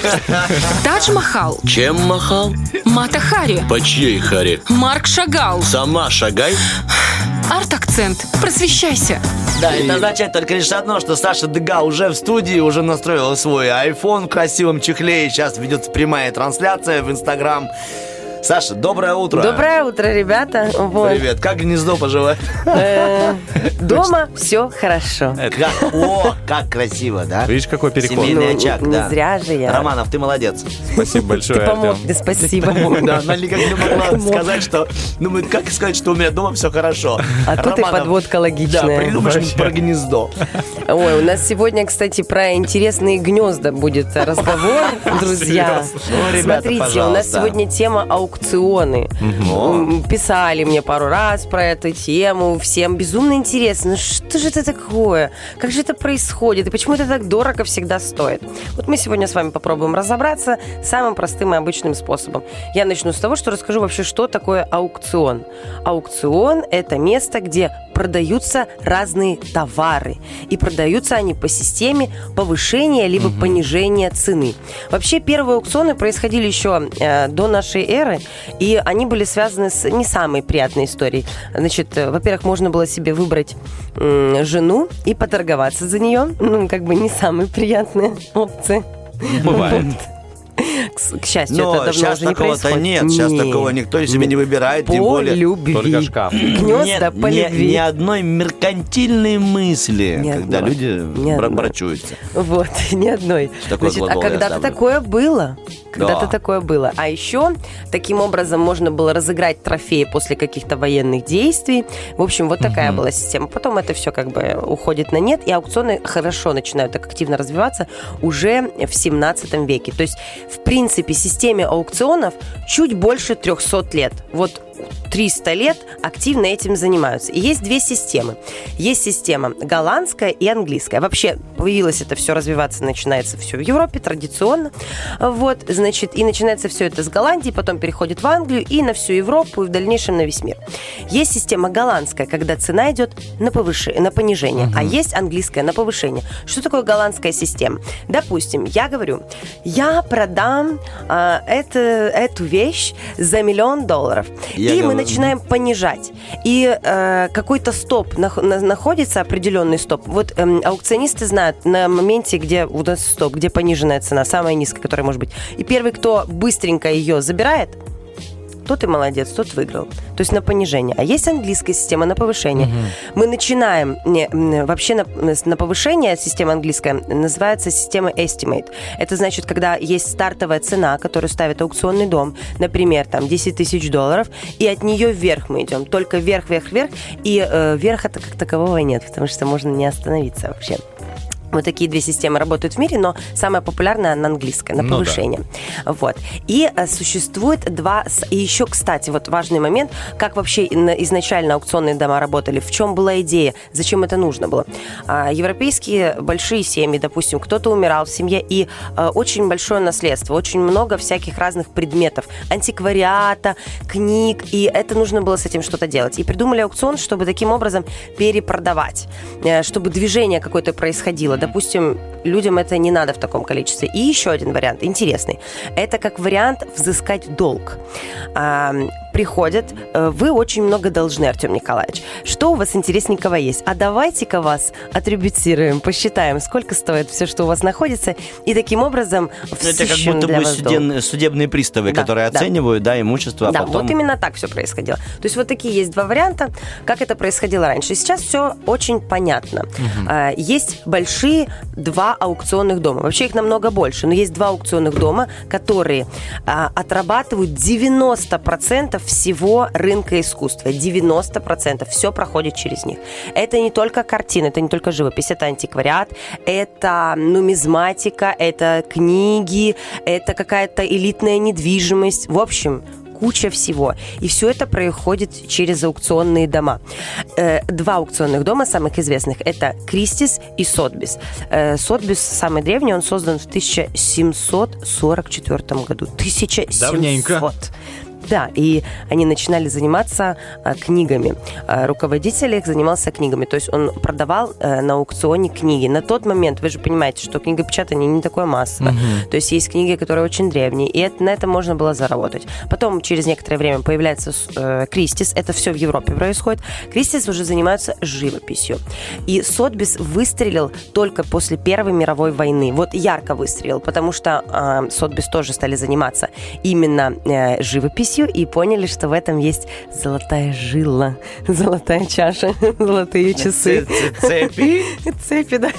Тадж Махал, Чем махал? Мата Хари, По чьей харе? Марк Шагал. Сама шагай. Арт-акцент. Просвещайся. Да, это означает только лишь одно, что Саша Дега уже в студии, уже настроила свой iPhone в красивом чехле, и сейчас ведется прямая трансляция в Инстаграм. Саша, доброе утро. Доброе утро, ребята. Вот. Привет. Как гнездо поживает? Э, Дома все хорошо. Как, о, как красиво, да? Видишь, какой переход? Семейный Ну, очаг, не да. зря же я. Романов, ты молодец. Спасибо большое, Ты помог Артем. мне, спасибо. Да, она никак не могла сказать, что... Ну, как сказать, что у меня дома все хорошо. А тут и подводка Да, логичная. придумай что-нибудь про гнездо. Ой, у нас сегодня, кстати, про интересные гнезда будет разговор, друзья. Ну, Смотрите, у нас сегодня тема аукционы. М, Писали мне пару раз про эту тему. Всем безумно интересно. Ну, Что же это такое? Как же это происходит? И почему это так дорого всегда стоит? Вот мы сегодня с вами попробуем разобраться самым простым и обычным способом. Я начну с того, что расскажу вообще, что такое аукцион. Аукцион – это место, где продаются разные товары. И продаются они по системе повышения либо понижения цены. Вообще первые аукционы происходили еще э, до нашей эры, и они были связаны с не самой приятной историей. Значит, э, во-первых, можно было себе выбрать м, жену и поторговаться за нее. Ну, как бы не самые приятные опции. Бывает. С- к счастью, Но это давно сейчас уже не происходит. нет. Сейчас Нет. такого никто себе не выбирает, По тем более... любви. Только шкаф. Гнезда Нет по ни, любви. ни одной меркантильной мысли, Ни когда одной. люди Ни бра- брачуются. Вот, ни одной. Такой Значит, а когда-то такое было. Когда-то Да. такое было. А еще таким образом можно было разыграть трофеи после каких-то военных действий. В общем, вот такая была система. Потом это все как бы уходит на нет, и аукционы хорошо начинают так активно развиваться уже в 17 веке. То есть, в принципе, системе аукционов чуть больше 300 лет. Вот 300 лет активно этим занимаются. И есть две системы. Есть система голландская и английская. Вообще появилось это все развиваться, начинается все в Европе традиционно. Вот, значит, и начинается все это с Голландии, потом переходит в Англию и на всю Европу, и в дальнейшем на весь мир. Есть система голландская, когда цена идет на, повышение, на понижение, а есть английская на повышение. Что такое голландская система? Допустим, я говорю, я продам а, это, эту вещь за миллион долларов. Я и мы начинаем понижать. И э, какой-то стоп нах- на- находится, определенный стоп. Вот эм, аукционисты знают на моменте, где у нас стоп, где пониженная цена, самая низкая, которая может быть. И первый, кто быстренько ее забирает, тот и молодец, тот выиграл. То есть на понижение. А есть английская система на повышение. Мы начинаем не, вообще на, на повышение система английская называется система estimate. Это значит, когда есть стартовая цена, которую ставит аукционный дом, например, там 10 тысяч долларов, и от нее вверх мы идем. Только вверх, вверх, вверх. И э, вверха как такового нет, потому что можно не остановиться вообще. Вот такие две системы работают в мире, но самая популярная на английской, на Ну да. повышение. Вот. И э, существует два... И еще, кстати, вот важный момент, как вообще изначально аукционные дома работали, в чем была идея, зачем это нужно было. А, Европейские большие семьи, допустим, кто-то умирал в семье, и э, очень большое наследство, очень много всяких разных предметов, антиквариата, книг, и это нужно было с этим что-то делать. И придумали аукцион, чтобы таким образом перепродавать, э, чтобы движение какое-то происходило. Допустим, людям это не надо в таком количестве. И еще один вариант, интересный. Это как вариант взыскать долг. А, приходят, э, вы очень много должны, Артем Николаевич. Что у вас интересненького есть? А давайте-ка вас атрибутируем, посчитаем, сколько стоит все, что у вас находится, и таким образом Ну, Это как будто бы долг. судебные, приставы, Да, которые да. оценивают, да, имущество, а Да, потом... вот именно так все происходило. То есть вот такие есть два варианта, как это происходило раньше. Сейчас все очень понятно. А, Есть большие два аукционных дома. Вообще их намного больше, но есть два аукционных дома, которые а, отрабатывают 90% всего рынка искусства. 90% все проходит через них. Это не только картины, это не только живопись, это антиквариат, это нумизматика, это книги, это какая-то элитная недвижимость. В общем, куча всего. И все это происходит через аукционные дома. Э, Два аукционных дома самых известных – это Кристис и Сотбис. Э, Сотбис самый древний, он создан в 1744 году. 1700. Давненько. Да, и они начинали заниматься а, книгами. А, руководитель их занимался книгами, то есть он продавал а, на аукционе книги. На тот момент, вы же понимаете, что книгопечатание не такое массовое. То есть есть книги, которые очень древние, и это, на этом можно было заработать. Потом, через некоторое время, появляется э, Кристис, это все в Европе происходит. Кристис уже занимаются живописью. И Сотбис выстрелил только после Первой мировой войны. Вот ярко выстрелил, потому что э, Сотбис тоже стали заниматься именно э, живописью и поняли, что в этом есть золотая жила, золотая чаша, золотые часы. Цепи. Цепи, да.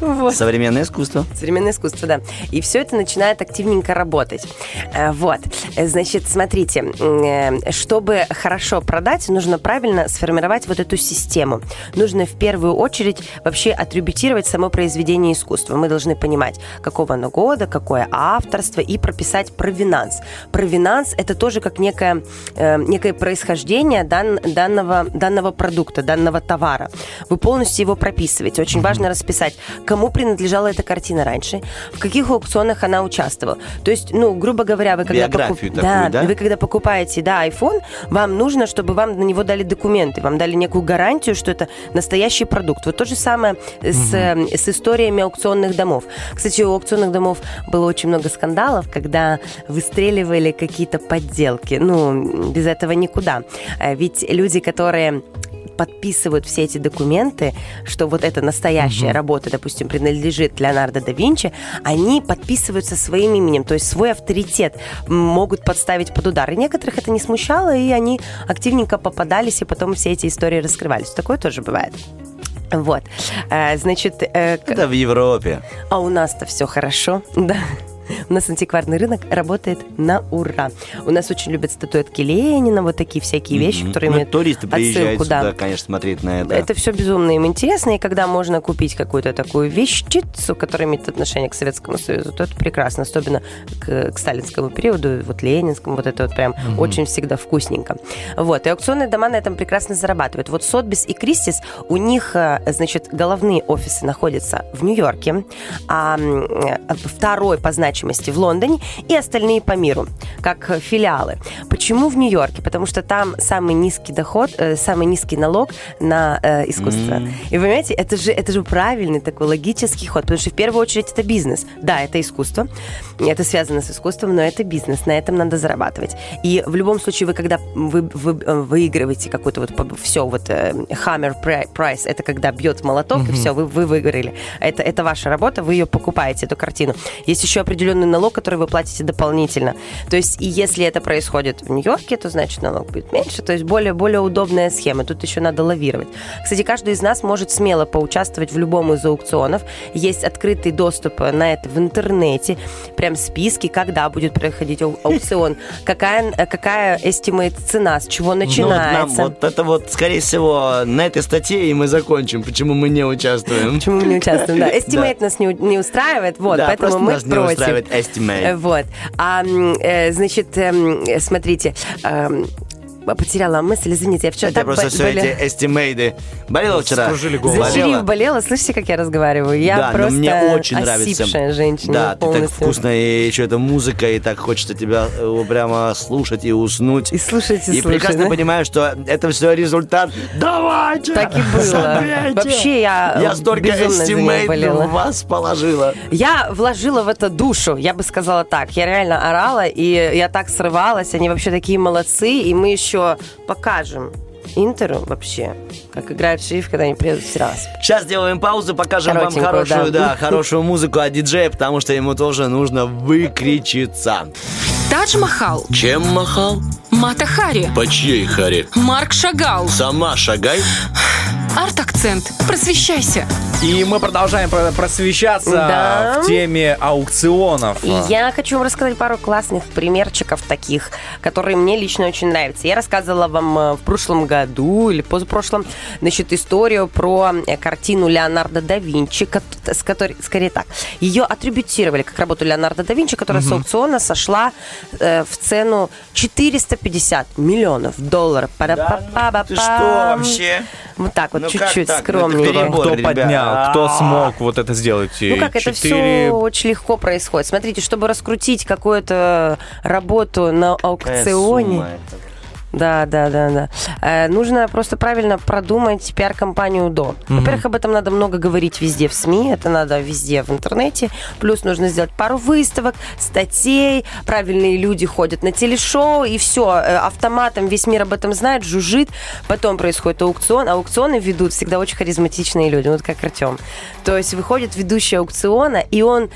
Вот. Современное искусство. Современное искусство, да. И все это начинает активненько работать. Э, Вот. Э, Значит, смотрите, э, чтобы хорошо продать, нужно правильно сформировать вот эту систему. Нужно в первую очередь вообще атрибутировать само произведение искусства. Мы должны понимать, какого оно года, какое авторство, и прописать провинанс. Провинанс – это тоже как некое, э, некое происхождение дан- данного, данного продукта, данного товара. Вы полностью его прописываете. Очень важно расписать, кому принадлежала эта картина раньше, в каких аукционах она участвовала. То есть, ну, грубо говоря, вы когда, Биографию такую, да, да? вы когда покупаете, да, iPhone, вам нужно, чтобы вам на него дали документы, вам дали некую гарантию, что это настоящий продукт. Вот то же самое с, э, с историями аукционных домов. Кстати, у аукционных домов было очень много скандалов, когда выстреливали какие-то подделки. Ну, без этого никуда. Э, Ведь люди, которые подписывают все эти документы, что вот эта настоящая работа, допустим, принадлежит Леонардо да Винчи, они подписываются своим именем, то есть свой авторитет могут подставить под удар. И некоторых это не смущало, и они активненько попадались, и потом все эти истории раскрывались. Такое тоже бывает. Вот. Э, Значит, э, Это в Европе. а у нас-то все хорошо, да. У нас антикварный рынок работает на ура. У нас очень любят статуэтки Ленина, вот такие всякие вещи, Мгм. которые Ну, имеют туристы приезжают отсылку, да. сюда, конечно, смотреть на это. Это все безумно им интересно, и когда можно купить какую-то такую вещицу, которая имеет отношение к Советскому Союзу, то это прекрасно, особенно к, к сталинскому периоду, вот ленинскому, вот это вот прям очень всегда вкусненько. Вот, и аукционные дома на этом прекрасно зарабатывают. Вот Сотбис и Кристис, у них, э, значит, головные офисы находятся в Нью-Йорке, а э, второй по значимости в Лондоне, и остальные по миру, как филиалы. Почему в Нью-Йорке? Потому что там самый низкий доход, э, самый низкий налог на э, искусство. И вы понимаете, это же, это же правильный такой логический ход, потому что в первую очередь это бизнес. Да, это искусство, это связано с искусством, но это бизнес, на этом надо зарабатывать. И в любом случае вы, когда вы, вы, э, выигрываете какой-то вот все, вот э, hammer pri- price, это когда бьет молоток, и все, вы, вы выиграли. Это, это ваша работа, вы ее покупаете, эту картину. Есть еще определенный налог, который вы платите дополнительно. То есть, и если это происходит в Нью-Йорке, то значит налог будет меньше. То есть более, более удобная схема. Тут еще надо лавировать. Кстати, каждый из нас может смело поучаствовать в любом из аукционов. Есть открытый доступ на это в интернете. Прям списки, когда будет проходить ау- аукцион, какая, какая estimate цена, с чего Ну, вот начинается. нам вот это вот, скорее всего, на этой статье и мы закончим, почему мы не участвуем. Почему мы не участвуем? Да, estimate нас не, устраивает, вот, поэтому мы против. Estimate. Вот. А, э, значит, эм, э, смотрите, эм, потеряла мысль, извините, я вчера Это так просто бо- все эти эстимейды. Болела вчера? Скружили голову. Зачерив Болела? болела, слышите, как я разговариваю? Я да, просто но мне очень нравится. женщина Да, ты так полностью. вкусно, и еще эта музыка, и так хочется тебя э, прямо слушать и уснуть. И слушать, и И слушать, прекрасно да? понимаю, что это все результат. Давайте! Так и было. забейте! Вообще я, Я э, столько безумно за нее эстимейт болела. в вас положила. Я вложила в это душу, я бы сказала так. Я реально орала, и я так срывалась. Они вообще такие молодцы, и мы еще покажем Интеру вообще, как играет шериф, когда они приедут в раз. Сейчас сделаем паузу, покажем вам хорошую, да. да, хорошую музыку от диджея, потому что ему тоже нужно выкричиться. Тадж-Махал. Чем махал? Мата Хари. По чьей Хари? Марк Шагал. Сама шагай. Арт-акцент. Просвещайся. И мы продолжаем про- просвещаться Да. в теме аукционов. И я хочу вам рассказать пару классных примерчиков таких, которые мне лично очень нравятся. Я рассказывала вам э, в прошлом году или позапрошлом, значит, историю про э, картину Леонардо да Винчи, с которой, скорее так, ее атрибутировали как работу Леонардо да Винчи, которая с аукциона сошла э, в цену 450 миллионов долларов. Па-да-па-па-па-пам. Ты что вообще? Вот так вот. Ну, чуть-чуть так? скромнее. Это перебор, Кто ребят. поднял, кто смог вот это сделать? Ну как, это Четыре- все очень легко происходит. Смотрите, чтобы раскрутить какую-то работу на Какая аукционе, сумма это? Да, да, да, да. Э, нужно просто правильно продумать пиар-компанию до. Во-первых, об этом надо много говорить везде в СМИ, это надо везде в интернете. Плюс нужно сделать пару выставок, статей, правильные люди ходят на телешоу, и все, автоматом весь мир об этом знает, жужжит. Потом происходит аукцион. Аукционы ведут всегда очень харизматичные люди, вот как Артем. То есть выходит ведущий аукциона, и он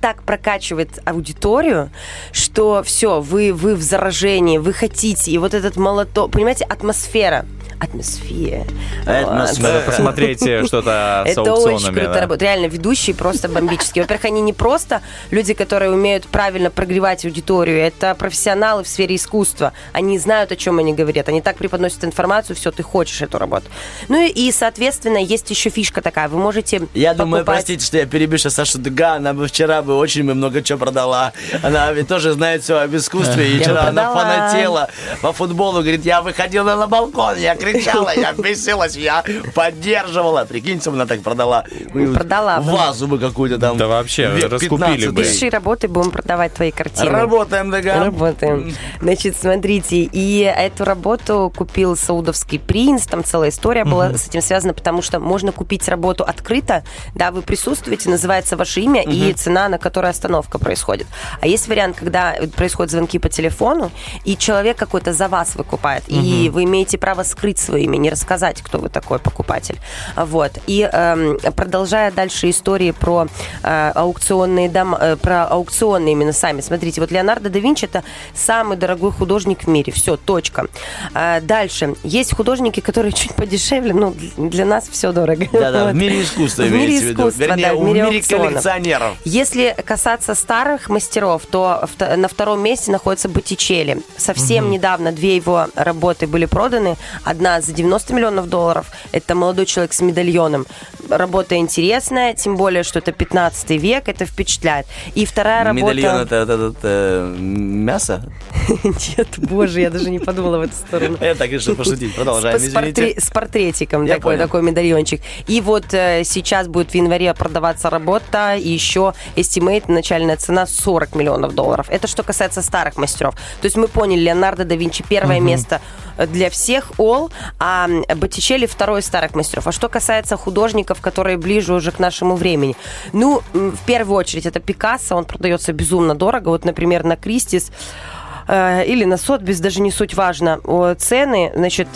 так прокачивает аудиторию, что все, вы, вы в заражении, вы хотите, и вот этот молоток, понимаете, атмосфера. Атмосфера. Атмосфера. Надо посмотреть э, что-то с Это очень круто работает. Реально, ведущие просто бомбические. Во-первых, они не просто люди, которые умеют правильно прогревать аудиторию, это профессионалы в сфере искусства. Они знают, о чем они говорят. Они так преподносят информацию, все, ты хочешь эту работу. Ну и, соответственно, есть еще фишка такая. Вы можете Я думаю, простите, что я перебью сейчас Сашу Дега, она бы вчера бы очень бы много чего продала. Она ведь тоже знает все об искусстве, и вчера она фанатела по футболу, говорит, я выходила на балкон, я кричала, я бесилась, я поддерживала. Прикиньте, она так продала. Продала бы. Вазу бы какую-то там. Да вообще, раскупили 15-й. бы. Пиши работы, будем продавать твои картины. Работаем, Дега. Работаем. Значит, смотрите, и эту работу купил саудовский принц, там целая история была с этим связана, потому что можно купить работу открыто, да, вы присутствуете, называется ваше имя и цена, на которой остановка происходит. А есть вариант, когда происходят звонки по телефону, и человек какой-то за вас выкупает, и вы имеете право скрыть свое имя, не рассказать, кто вы такой покупатель. Вот. И эм, продолжая дальше истории про э, аукционные дома, э, про аукционные именно сами. Смотрите, вот Леонардо да Винчи это самый дорогой художник в мире. Все, точка. А, дальше. Есть художники, которые чуть подешевле, ну, для нас все дорого. Да, да, Вот. в мире искусства В мире искусства, Вернее, да, в в мире мире коллекционеров. Если касаться старых мастеров, то на втором месте находится Боттичелли. Совсем недавно две его работы были проданы. Одна за 90 миллионов долларов. Это молодой человек с медальоном. Работа интересная, тем более, что это 15 век, это впечатляет. И вторая работа... Медальон это, это, это, э, мясо? Нет, боже, я даже не подумала в эту сторону. Я так решил пошутить. Продолжаем, с, извините. портретиком такой, такой медальончик. И вот э, сейчас будет в январе продаваться работа, и еще estimate, начальная цена 40 миллионов долларов. Это что касается старых мастеров. То есть мы поняли, Леонардо да Винчи первое место для всех, all, а Боттичелли второй старых мастеров. А что касается художников, которые ближе уже к нашему времени, ну, в первую очередь, это Пикассо, он продается безумно дорого. Вот, например, на Кристис э, или на Сотбис, даже не суть важно, цены, значит,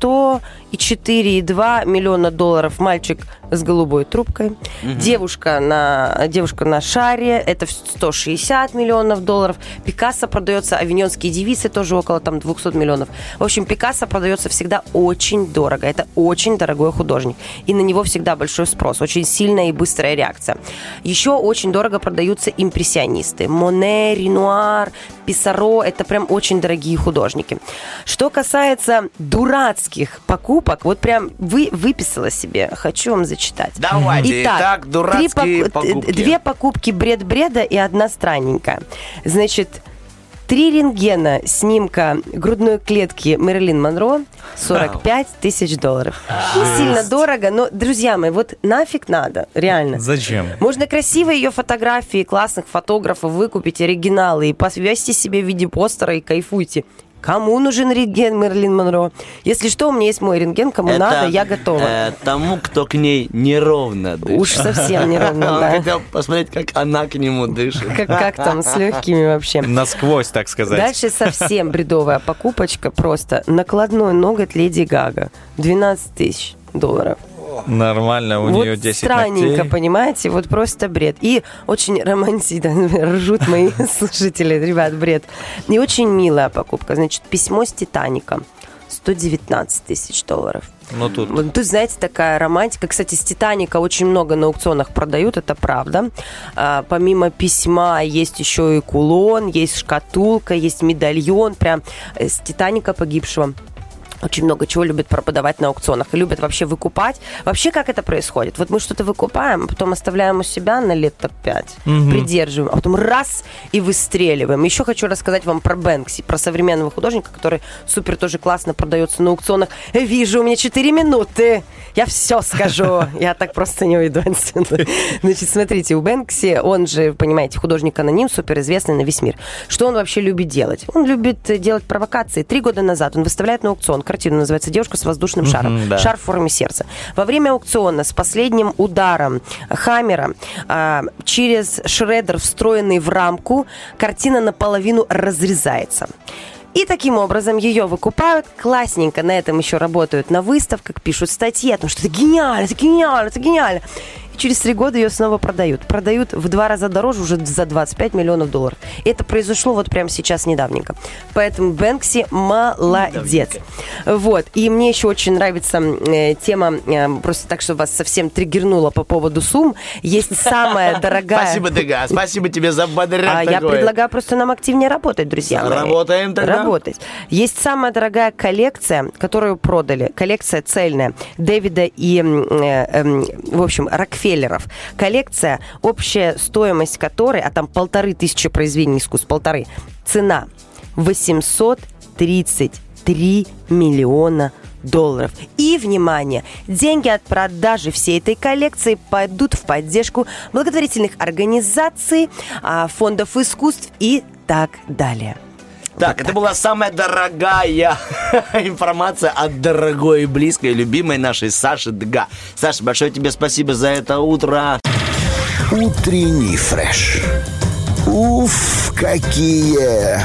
104,2 миллиона долларов. Мальчик с голубой трубкой, девушка, на, девушка на шаре, это в 160 миллионов долларов, Пикассо продается, авиньонские девицы тоже около там 200 миллионов. В общем, Пикассо продается всегда очень дорого, это очень дорогой художник, и на него всегда большой спрос, очень сильная и быстрая реакция. Еще очень дорого продаются импрессионисты, Моне, Ренуар, Писаро, это прям очень дорогие художники. Что касается дурацких покупок, вот прям вы выписала себе, хочу вам зачитать. Давайте. Итак, три дурацкие поку- покупки. Две покупки бред-бреда и одна странненькая. Значит, три рентгена снимка грудной клетки Мэрилин Монро 45 тысяч долларов. Не сильно дорого, но, друзья мои, вот нафиг надо, реально. Зачем? Можно красиво ее фотографии классных фотографов выкупить, оригиналы, и повесьте себе в виде постера и кайфуйте. Кому нужен рентген Мерлин Монро? Если что, у меня есть мой рентген, кому Это, надо, я готова. э, тому, кто к ней неровно дышит. Уж совсем неровно, Он да. хотел посмотреть, как она к нему дышит. Как, как там с легкими вообще? Насквозь, так сказать. Дальше совсем бредовая покупочка просто. Накладной ноготь Леди Гага. 12 тысяч долларов. Нормально, у вот нее 10 странненько, ногтей. понимаете? Вот просто бред. И очень романтично. Ржут мои слушатели. Ребят, бред. И очень милая покупка. Значит, письмо с Титаника. 119 тысяч долларов. Ну тут Вот Тут, знаете, такая романтика. Кстати, с Титаника очень много на аукционах продают, это правда. А, помимо письма есть еще и кулон, есть шкатулка, есть медальон прям э, с Титаника погибшего. Очень много чего любят продавать на аукционах и любят вообще выкупать. Вообще, как это происходит? Вот мы что-то выкупаем, потом оставляем у себя на лет так 5, придерживаем, а потом раз и выстреливаем. Еще хочу рассказать вам про Бэнкси, про современного художника, который супер тоже классно продается на аукционах. Вижу, у меня 4 минуты. Я все скажу. Я так просто не уйду отсюда. Значит, смотрите, у Бэнкси, он же, понимаете, художник-аноним, суперизвестный на весь мир. Что он вообще любит делать? Он любит делать провокации. Три года назад он выставляет на аукцион картину, называется «Девушка с воздушным шаром». Мгм, да. Шар в форме сердца. Во время аукциона с последним ударом Хаммера а, через шредер, встроенный в рамку, картина наполовину разрезается. И таким образом ее выкупают, классненько на этом еще работают на выставках, пишут статьи о том, что это гениально, это гениально, это гениально. Через три года ее снова продают. Продают в два раза дороже, уже за 25 миллионов долларов. Это произошло вот прямо сейчас недавненько. Поэтому Бэнкси молодец. Вот. И мне еще очень нравится э, тема, э, просто так, что вас совсем триггернула по поводу сумм. Есть самая дорогая... Спасибо, Дега, спасибо тебе за А бодряк я такой. предлагаю просто нам активнее работать, друзья. мои. Работаем тогда. Работать. Есть самая дорогая коллекция, которую продали. Коллекция цельная. Дэвида и, э, эм, в общем, Рокфеллеров. Коллекция, общая стоимость которой, а там полторы тысячи произведений искусств, полторы, цена 833 миллиона долларов. И, внимание, деньги от продажи всей этой коллекции пойдут в поддержку благотворительных организаций, а, фондов искусств и так далее. Так, это была самая дорогая информация от дорогой, близкой, любимой нашей Саши Дга. Саша, большое тебе спасибо за это утро. Утренний фреш. Уф, какие